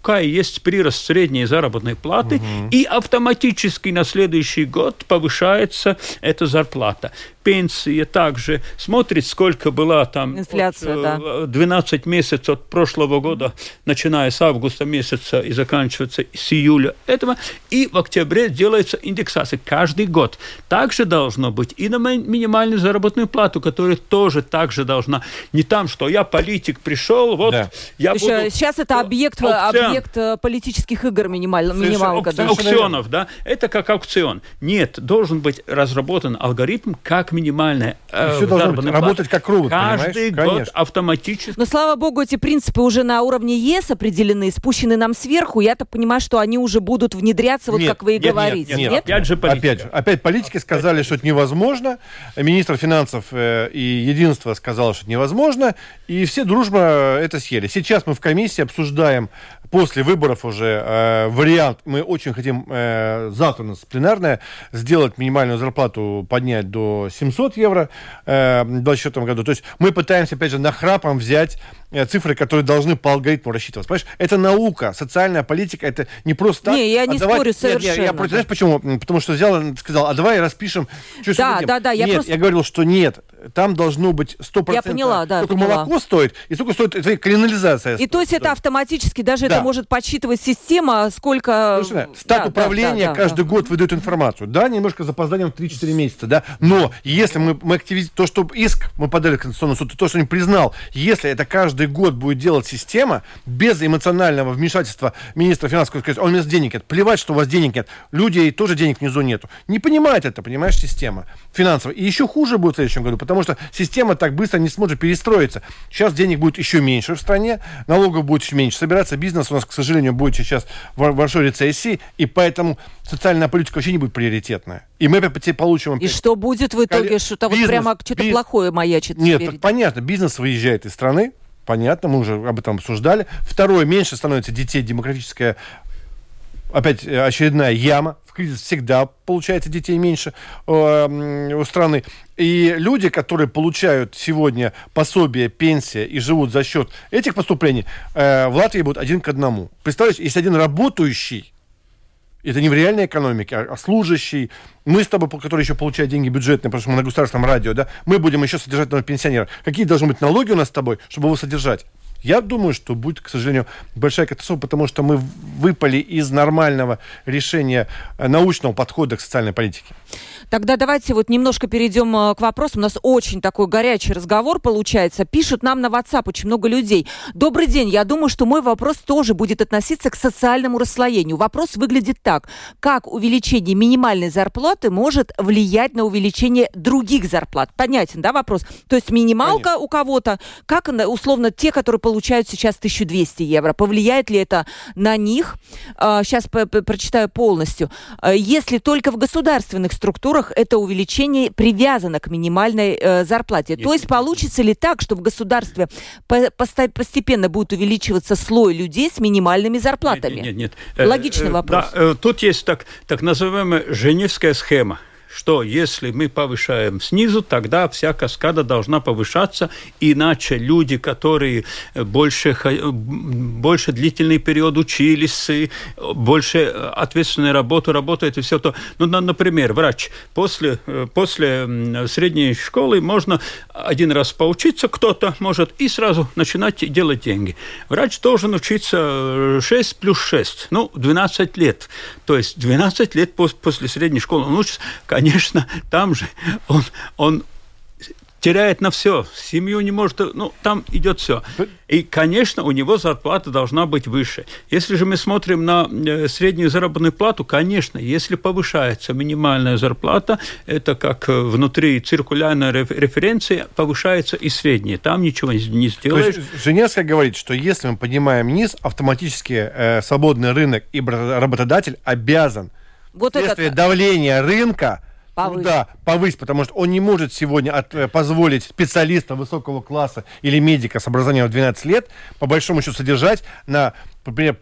какая есть прирост средней заработной платы, угу. и автоматически на следующий год повышается эта зарплата пенсии также, смотрит, сколько была там Инфляция, от, да. 12 месяцев от прошлого года, начиная с августа месяца и заканчивается с июля этого, и в октябре делается индексация каждый год. Также должно быть и на минимальную заработную плату, которая тоже также должна, не там, что я политик пришел, вот да. я Еще буду... Сейчас это объект, объект э, политических игр минимально, минималка. Да? Аукционов, да, это как аукцион. Нет, должен быть разработан алгоритм, как минимальная э, Все должно быть, работать как робот, Каждый понимаешь? год Конечно. автоматически. Но, слава богу, эти принципы уже на уровне ЕС определены, спущены нам сверху. Я так понимаю, что они уже будут внедряться, вот нет, как вы и нет, говорите. Нет, нет, нет? Опять же политика. Опять же, опять политики сказали, что это невозможно. Министр финансов э, и Единство сказал, что это невозможно. И все дружно это съели. Сейчас мы в комиссии обсуждаем после выборов уже э, вариант, мы очень хотим э, завтра у нас пленарная, сделать минимальную зарплату поднять до 700 евро э, в 2024 году. То есть мы пытаемся, опять же, нахрапом взять э, цифры, которые должны по алгоритму рассчитываться. Понимаешь, это наука, социальная политика, это не просто так. Не, я не а спорю совершенно. Нет, нет, я против, знаешь почему? Потому что взял и сказал, а давай распишем. Что да, да, да. Я нет, просто... я говорил, что нет, там должно быть 100%. Я поняла, да. Сколько поняла. молоко стоит и сколько стоит это канализация. И стоит, то есть это автоматически даже да может подсчитывать система, сколько... Слушай, стат да, управления да, да, каждый да. год выдает информацию. Да, немножко запозданием в 3-4 месяца, да, но если мы, мы активизируем то, что иск мы подали в Конституционный суд, то, что он признал, если это каждый год будет делать система, без эмоционального вмешательства министра финансов, сказать, «А у нас денег нет, плевать, что у вас денег нет, людей тоже денег внизу нету. Не понимает это, понимаешь, система финансовая. И еще хуже будет в следующем году, потому потому что система так быстро не сможет перестроиться. Сейчас денег будет еще меньше в стране, налогов будет еще меньше собираться, бизнес у нас, к сожалению, будет сейчас в большой рецессии, и поэтому социальная политика вообще не будет приоритетная. И мы опять получим... И что будет в итоге? Что-то вот прямо что-то биз... плохое маячит. Нет, так понятно, бизнес выезжает из страны, понятно, мы уже об этом обсуждали. Второе, меньше становится детей, демографическая опять э, очередная яма. В кризис всегда получается детей меньше э, у страны. И люди, которые получают сегодня пособие, пенсия и живут за счет этих поступлений, э, в Латвии будут один к одному. Представляешь, если один работающий это не в реальной экономике, а, а служащий. Мы с тобой, который еще получает деньги бюджетные, потому что мы на государственном радио, да, мы будем еще содержать этого пенсионера. Какие должны быть налоги у нас с тобой, чтобы его содержать? Я думаю, что будет, к сожалению, большая катастрофа, потому что мы выпали из нормального решения э, научного подхода к социальной политике. Тогда давайте вот немножко перейдем э, к вопросу. У нас очень такой горячий разговор получается. Пишут нам на WhatsApp очень много людей. Добрый день. Я думаю, что мой вопрос тоже будет относиться к социальному расслоению. Вопрос выглядит так. Как увеличение минимальной зарплаты может влиять на увеличение других зарплат? Понятен, да, вопрос? То есть минималка Конечно. у кого-то, как условно те, которые получают сейчас 1200 евро, повлияет ли это на них? Сейчас а, прочитаю полностью. А, если только в государственных структурах это увеличение привязано к минимальной э, зарплате. Нет, То есть получится ли так, что в государстве по постепенно будет увеличиваться слой людей с минимальными зарплатами? Нет, нет, нет. Э, Логичный э, вопрос. Да, тут есть так, так называемая женевская схема что если мы повышаем снизу, тогда вся каскада должна повышаться, иначе люди, которые больше, больше длительный период учились, больше ответственную работу работают и все то. Ну, например, врач после, после средней школы можно один раз поучиться, кто-то может, и сразу начинать делать деньги. Врач должен учиться 6 плюс 6, ну, 12 лет. То есть 12 лет после средней школы он учится, конечно, там же он, он теряет на все, семью не может, ну, там идет все. И, конечно, у него зарплата должна быть выше. Если же мы смотрим на э, среднюю заработную плату, конечно, если повышается минимальная зарплата, это как э, внутри циркулярной референции, повышается и средняя. Там ничего не сделаешь. То есть Женевская говорит, что если мы поднимаем низ, автоматически э, свободный рынок и работодатель обязан вот вследствие это... давления рынка Повысь. Да, повысь, потому что он не может сегодня от, э, позволить специалиста высокого класса или медика с образованием в 12 лет, по большому счету, содержать на например,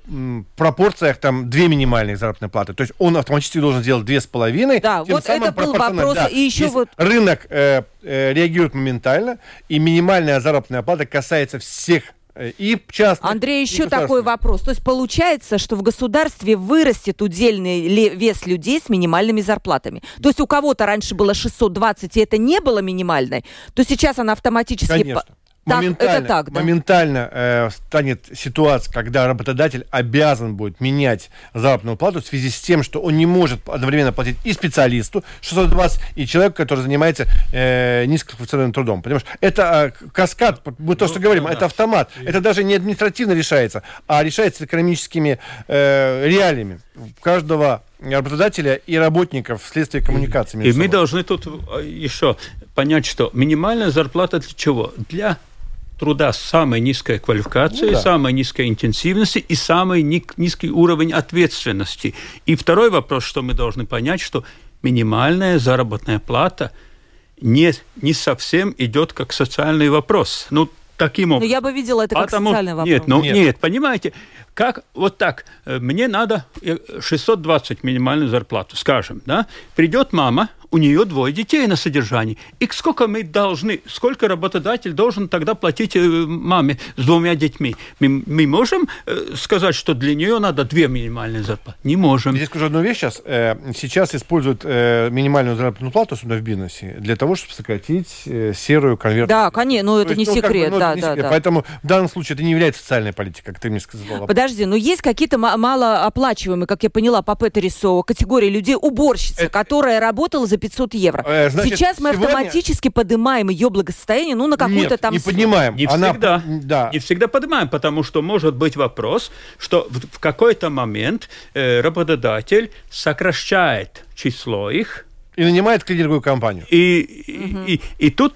пропорциях там две минимальные заработные платы. То есть он автоматически должен сделать две с половиной. Да, вот это был вопрос. Да, и еще вот... Рынок э, э, реагирует моментально, и минимальная заработная плата касается всех и частных, Андрей, еще такой вопрос. То есть получается, что в государстве вырастет удельный вес людей с минимальными зарплатами. То есть у кого-то раньше было 620, и это не было минимальной, то сейчас она автоматически... Конечно моментально, это так, да? моментально э, станет ситуация, когда работодатель обязан будет менять заработную плату в связи с тем, что он не может одновременно платить и специалисту 620, и человеку, который занимается э, низкоквалифицированным трудом. Понимаешь? Это э, каскад, мы то, что ну, говорим, да, это автомат. И... Это даже не административно решается, а решается экономическими э, реалиями каждого работодателя и работников вследствие коммуникации. И собой. мы должны тут э, еще понять, что минимальная зарплата для чего? Для труда с самой низкой квалификацией, ну, да. самой низкой интенсивности и самый низкий уровень ответственности. И второй вопрос, что мы должны понять, что минимальная заработная плата не, не совсем идет как социальный вопрос. Ну, таким образом. Но я бы видела это как Потому... социальный вопрос. Нет, ну, нет. нет, понимаете, как вот так, э, мне надо 620 э, минимальную зарплату, скажем, да, придет мама, у нее двое детей на содержании. И сколько мы должны, сколько работодатель должен тогда платить э, маме с двумя детьми? Мы, мы можем э, сказать, что для нее надо две минимальные зарплаты? Не можем. Здесь скажу одну вещь сейчас. Э, сейчас используют минимальную заработную плату, особенно в бизнесе, для того, чтобы сократить серую конвертацию. Да, конечно, но это не ну, секрет. Бы, ну, да, не да, секрет. да. Поэтому в данном случае это не является социальной политикой, как ты мне сказала. Подожди, но есть какие-то малооплачиваемые, как я поняла по Петерису, категории людей, уборщица, это... которая работала за 500 евро. Э, значит, Сейчас мы сегодня... автоматически поднимаем ее благосостояние, ну, на какую-то там... не поднимаем. Не Она... всегда. Да. Не всегда поднимаем, потому что может быть вопрос, что в, в какой-то момент э, работодатель сокращает число их, И нанимает кредитную компанию. И, угу. и, и, тут,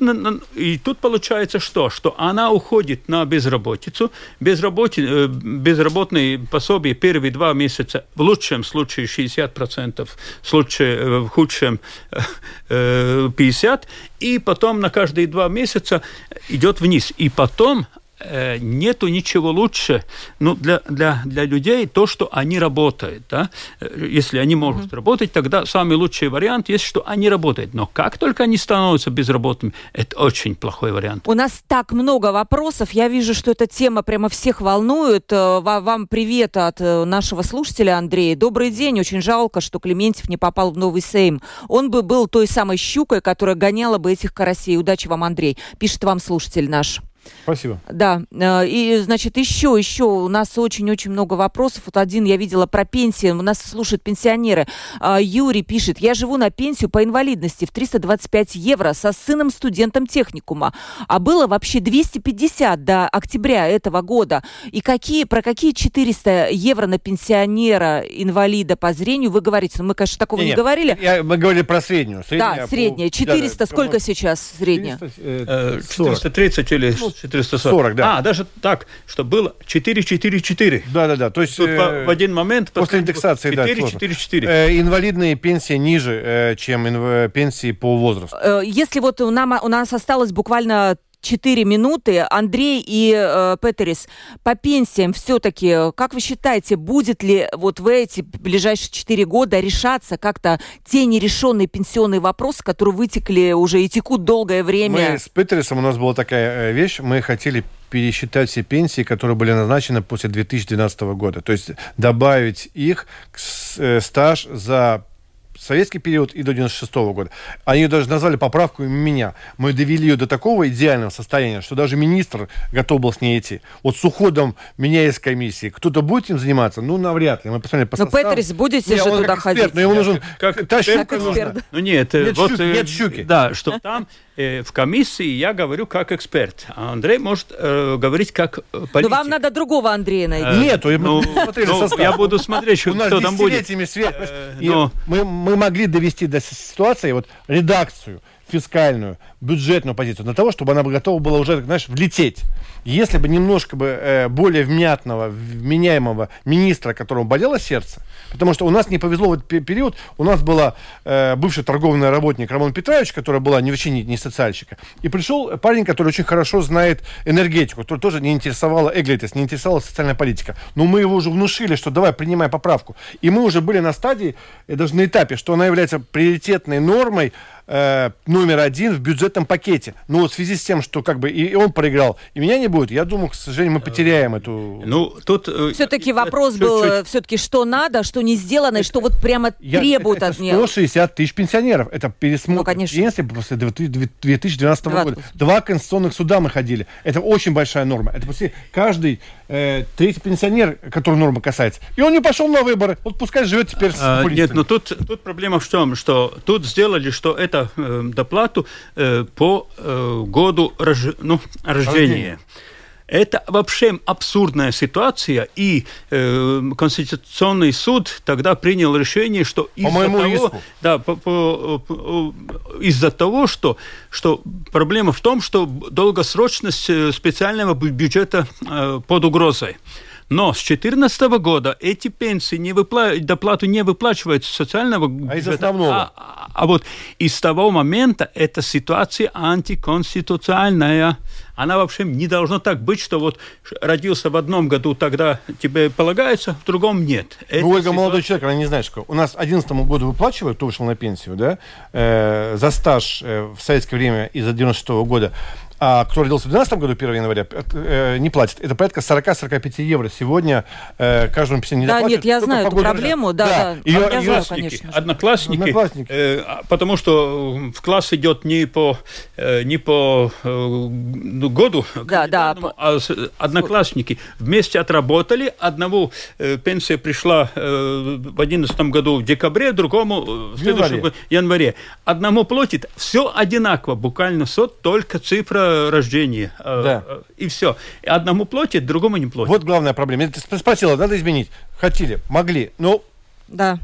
и тут получается что? Что она уходит на безработицу. Безработи, э, безработные пособия первые два месяца, в лучшем случае 60%, в, случае, э, в худшем 50%. И потом на каждые два месяца идет вниз. И потом Э, нету ничего лучше ну, для, для, для людей то, что они работают. Да? Э, если они могут mm-hmm. работать, тогда самый лучший вариант есть, что они работают. Но как только они становятся безработными, это очень плохой вариант. У нас так много вопросов. Я вижу, что эта тема прямо всех волнует. Э, вам привет от нашего слушателя Андрея. Добрый день. Очень жалко, что Клементьев не попал в новый Сейм. Он бы был той самой щукой, которая гоняла бы этих карасей. Удачи вам, Андрей. Пишет вам слушатель наш. Спасибо. Да, э, и, значит, еще, еще у нас очень-очень много вопросов. Вот один я видела про пенсии, у нас слушают пенсионеры. А, Юрий пишет, я живу на пенсию по инвалидности в 325 евро со сыном студентом техникума, а было вообще 250 до октября этого года. И какие, про какие 400 евро на пенсионера инвалида по зрению вы говорите? Ну, мы, конечно, такого не, не говорили. Я, мы говорили про среднюю. средняя да, средняя. 400, да, сколько сейчас средняя? 400, 430 э, или... Ну, 440. 40, да. А, даже так, что было 4-4-4. Да-да-да. То есть Тут э, в один момент... После индексации, 4, да. 4-4-4. Э, инвалидные пенсии ниже, э, чем инв... пенсии по возрасту. Э, если вот у, нам, у нас осталось буквально 4 минуты. Андрей и э, Петерис, по пенсиям все-таки, как вы считаете, будет ли вот в эти ближайшие 4 года решаться как-то те нерешенные пенсионные вопросы, которые вытекли уже и текут долгое время? Мы с Петерисом, у нас была такая э, вещь, мы хотели пересчитать все пенсии, которые были назначены после 2012 года. То есть добавить их э, стаж за советский период и до 96 -го года. Они даже назвали поправку меня. Мы довели ее до такого идеального состояния, что даже министр готов был с ней идти. Вот с уходом меня из комиссии кто-то будет этим заниматься? Ну, навряд ли. Мы посмотрели по Но составу. Петрис, будете не, же туда эксперт, ходить? Но ему нужен... Как, та щука нужна. Ну, нет, нет, вот, щуки, э, нет щуки. Да, что там э, в комиссии я говорю как эксперт, а Андрей может э, говорить как политик. Но вам надо другого Андрея найти. Э, Нету, ну, ну, я буду смотреть, что, кто там будет. Свет. Э, но... мы, мы могли довести до ситуации, вот редакцию, фискальную, бюджетную позицию, для того, чтобы она готова была уже, знаешь, влететь. Если бы немножко бы э, более внятного, вменяемого министра, которому болело сердце, потому что у нас не повезло в этот период, у нас была э, бывший торговый работник Роман Петрович, которая была не вообще не, не социальщика, и пришел парень, который очень хорошо знает энергетику, который тоже не интересовала Эглитес, не интересовала социальная политика. Но мы его уже внушили, что давай, принимай поправку. И мы уже были на стадии, э, даже на этапе, что она является приоритетной нормой э, номер один в бюджетном пакете. Но вот в связи с тем, что как бы и он проиграл, и меня не будет, я думаю, к сожалению, мы потеряем эту... Ну, тут... Э, все-таки вопрос чуть-чуть... был э, все-таки, что надо, что не сделано, и что вот прямо я, требуют это от него. 160 тысяч пенсионеров. Это пересмотр ну, конечно. пенсии после 2012 года. Два конституционных суда мы ходили. Это очень большая норма. Это после каждый э, третий пенсионер, который норма касается. И он не пошел на выборы. Вот пускай живет теперь с а, Нет, но тут, тут проблема в том, что тут сделали, что это э, доплату э, по э, году рож... ну, рождения. Рождение. Это вообще абсурдная ситуация, и э, Конституционный суд тогда принял решение, что из-за того, да, по, по, по, из-за того, что, что проблема в том, что долгосрочность э, специального бюджета э, под угрозой. Но с 2014 года эти пенсии не выпла... доплату не выплачиваются социального а из основного. А, а, а вот из того момента эта ситуация антиконституционная. Она вообще не должна так быть, что вот родился в одном году, тогда тебе полагается, в другом нет. Ну, Ольга ситуация... молодой человек, она не знает, что у нас 11 году выплачивают, кто вышел на пенсию, да, э, за стаж э, в советское время из-за 96 -го года а кто родился в 2012 году, 1 января, э, не платит. Это порядка 40-45 евро сегодня э, каждому пенсионеру Да, нет, я знаю эту проблему, да, да. да. Ее, я знаю, конечно. Одноклассники, одноклассники. Э, а, потому что в класс идет не по, э, не по э, ну, году, да, да, а одноклассники вместе отработали. Одного э, пенсия пришла э, в 2011 году в декабре, другому э, в следующем январе. январе. Одному платит все одинаково, буквально сот, только цифра рождения. Э, да. Э, и все. Одному платит, другому не платит. Вот главная проблема. Ты спросила, надо изменить. Хотели, могли, но... Да.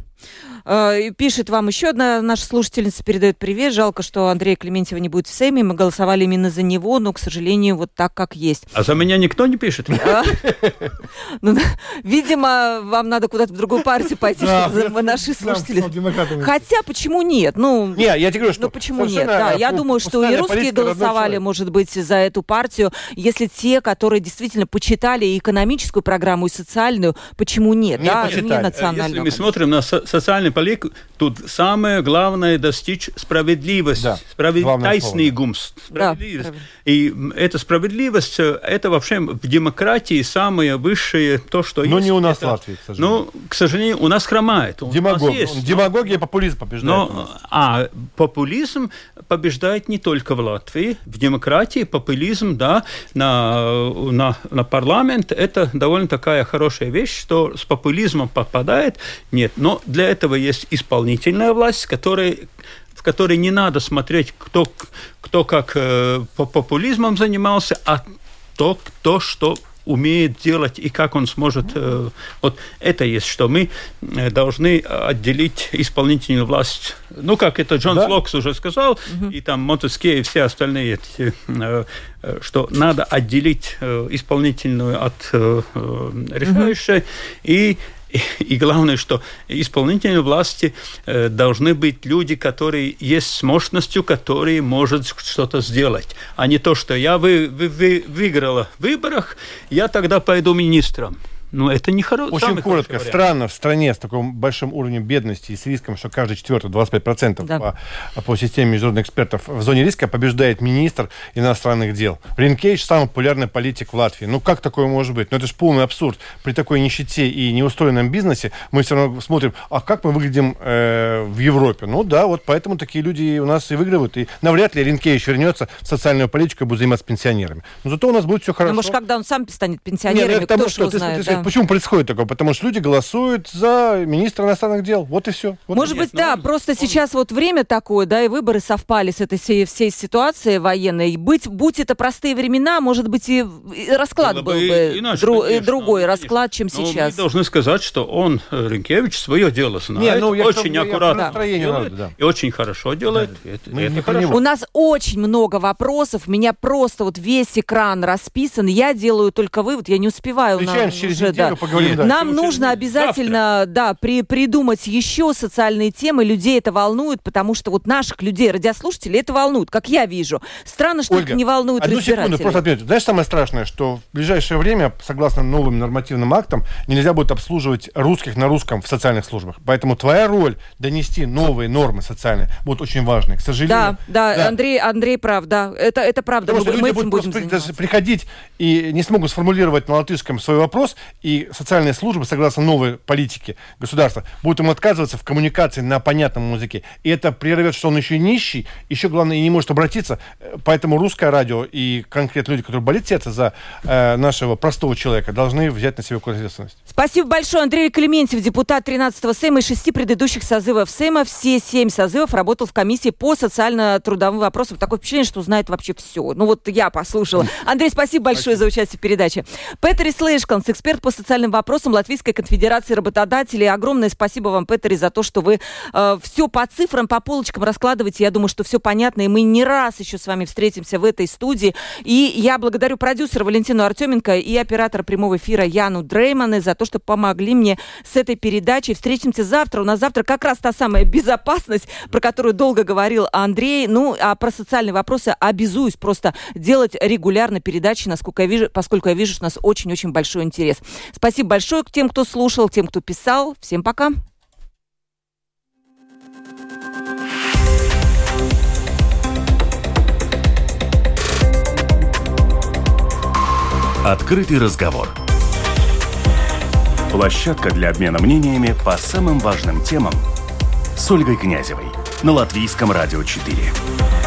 Э, пишет вам еще одна наша слушательница, передает привет. Жалко, что Андрея Клементьева не будет в Сейме. Мы голосовали именно за него, но, к сожалению, вот так, как есть. А за меня никто не пишет? Ну, видимо, вам надо куда-то в другую партию пойти, чтобы наши слушатели... Хотя, почему нет? Ну, не, я тебе говорю, что... Ну, почему нет? Да, я думаю, что и русские голосовали, может быть, за эту партию. Если те, которые действительно почитали и экономическую программу, и социальную, почему нет? Не да, не национальную. Если мы смотрим на социальную политику, тут самое главное достичь справедливости. Да. Справед... Тайснигумс. Справедливость. Да, и эта справедливость, это вообще в демократии самое высшее то, что Но есть. не у нас это... в Латвии, к сожалению. Ну, к сожалению, у нас хромает. Демагог. У есть, Демагогия и популизм побеждает. Но, а популизм побеждает не только в Латвии. В демократии популизм, да, на, на, на парламент это довольно такая хорошая вещь, что с популизмом попадает. Нет, но для этого есть исполнительная власть, которая в которой не надо смотреть, кто, кто как э, популизмом занимался, а то, кто что умеет делать и как он сможет. Э, вот это есть, что мы э, должны отделить исполнительную власть. Ну, как это Джон да? Локс уже сказал, угу. и там Монтеске и все остальные, эти, э, что надо отделить исполнительную от решающей. Угу. И и главное, что исполнительные власти э, должны быть люди, которые есть с мощностью, которые может что-то сделать, а не то, что я вы, вы, вы, выиграла в выборах, я тогда пойду министром. Ну, это не хоро... Очень коротко. Странно в стране с таким большим уровнем бедности и с риском, что каждый четвертый, 25% да. по, по системе международных экспертов в зоне риска побеждает министр иностранных дел. Ринкевич самый популярный политик в Латвии. Ну, как такое может быть? Ну, это же полный абсурд. При такой нищете и неустроенном бизнесе мы все равно смотрим, а как мы выглядим э, в Европе? Ну, да, вот поэтому такие люди у нас и выигрывают. И навряд ли Ринкевич вернется в социальную политику и будет заниматься пенсионерами. Но зато у нас будет все хорошо. Ну, может, когда он сам станет пенсионером, Нет, ну, кто что, ты, знает, ты, да. Почему происходит такое? Потому что люди голосуют за министра иностранных дел. Вот и все. Вот Может и быть, нет, да, он, просто он... сейчас вот время такое, да, и выборы совпали с этой всей, всей ситуацией военной. Быть, будь это простые времена, может быть, и, и расклад Было был бы иначе, дру, конечно, другой конечно. расклад, чем Но сейчас. Мы должны сказать, что он, э, Ренкевич, свое дело знает, не, ну, я очень я аккуратно делает, да. и очень хорошо делает. Да. Это, Мы это хорошо. У нас очень много вопросов, меня просто вот весь экран расписан, я делаю только вывод, я не успеваю. Встречаемся через уже, да. поговорим. Да. Нам нужно обязательно, завтра. да, при, придумать еще социальные темы. Людей это волнует, потому что вот наших людей, радиослушателей, это волнует, как я вижу. Странно, что Ольга, это не волнует одну секунду, просто отметить. Знаешь, самое страшное, что в ближайшее время, согласно новым нормативным актам, нельзя будет обслуживать русских на русском в социальных службах. Поэтому твоя роль донести новые нормы социальные будет очень важной. К сожалению. Да, да, да. Андрей, Андрей прав, да. Это, это правда. Потому мы, что мы люди будут просто приходить и не смогут сформулировать на латышском свой вопрос, и социальные службы, согласно новой политике государства, будут ему отказываться в коммуникации на понятном языке. И это прервет, что он еще нищий, еще, главное, и не может обратиться. Поэтому русское радио и конкретно люди, которые болят сердце за э, нашего простого человека, должны взять на себя ответственность. Спасибо большое. Андрей Клементьев, депутат 13-го Сейма и шести предыдущих созывов Сейма. Все семь созывов работал в комиссии по социально-трудовым вопросам. Такое впечатление, что знает вообще все. Ну вот я послушала. Андрей, спасибо большое спасибо. за участие в передаче. Петер Ислейшканс, эксперт по социальным вопросам Латвийской конфедерации работодателей. Огромное спасибо вам, Петери, за то, что вы э, все по цифрам, по полочкам раскладываете. Я думаю, что все понятно, и мы не раз еще с вами встретимся в этой студии. И я благодарю продюсера Валентину Артеменко и оператора прямого эфира Яну Дрейманы за то, что помогли мне с этой передачей. Встретимся завтра. У нас завтра как раз та самая безопасность, про которую долго говорил Андрей. Ну, а про социальные вопросы обязуюсь просто делать регулярно передачи, насколько я вижу, поскольку я вижу, что у нас очень-очень большой интерес. Спасибо большое тем, кто слушал, тем, кто писал. Всем пока. Открытый разговор. Площадка для обмена мнениями по самым важным темам с Ольгой Князевой на Латвийском радио 4.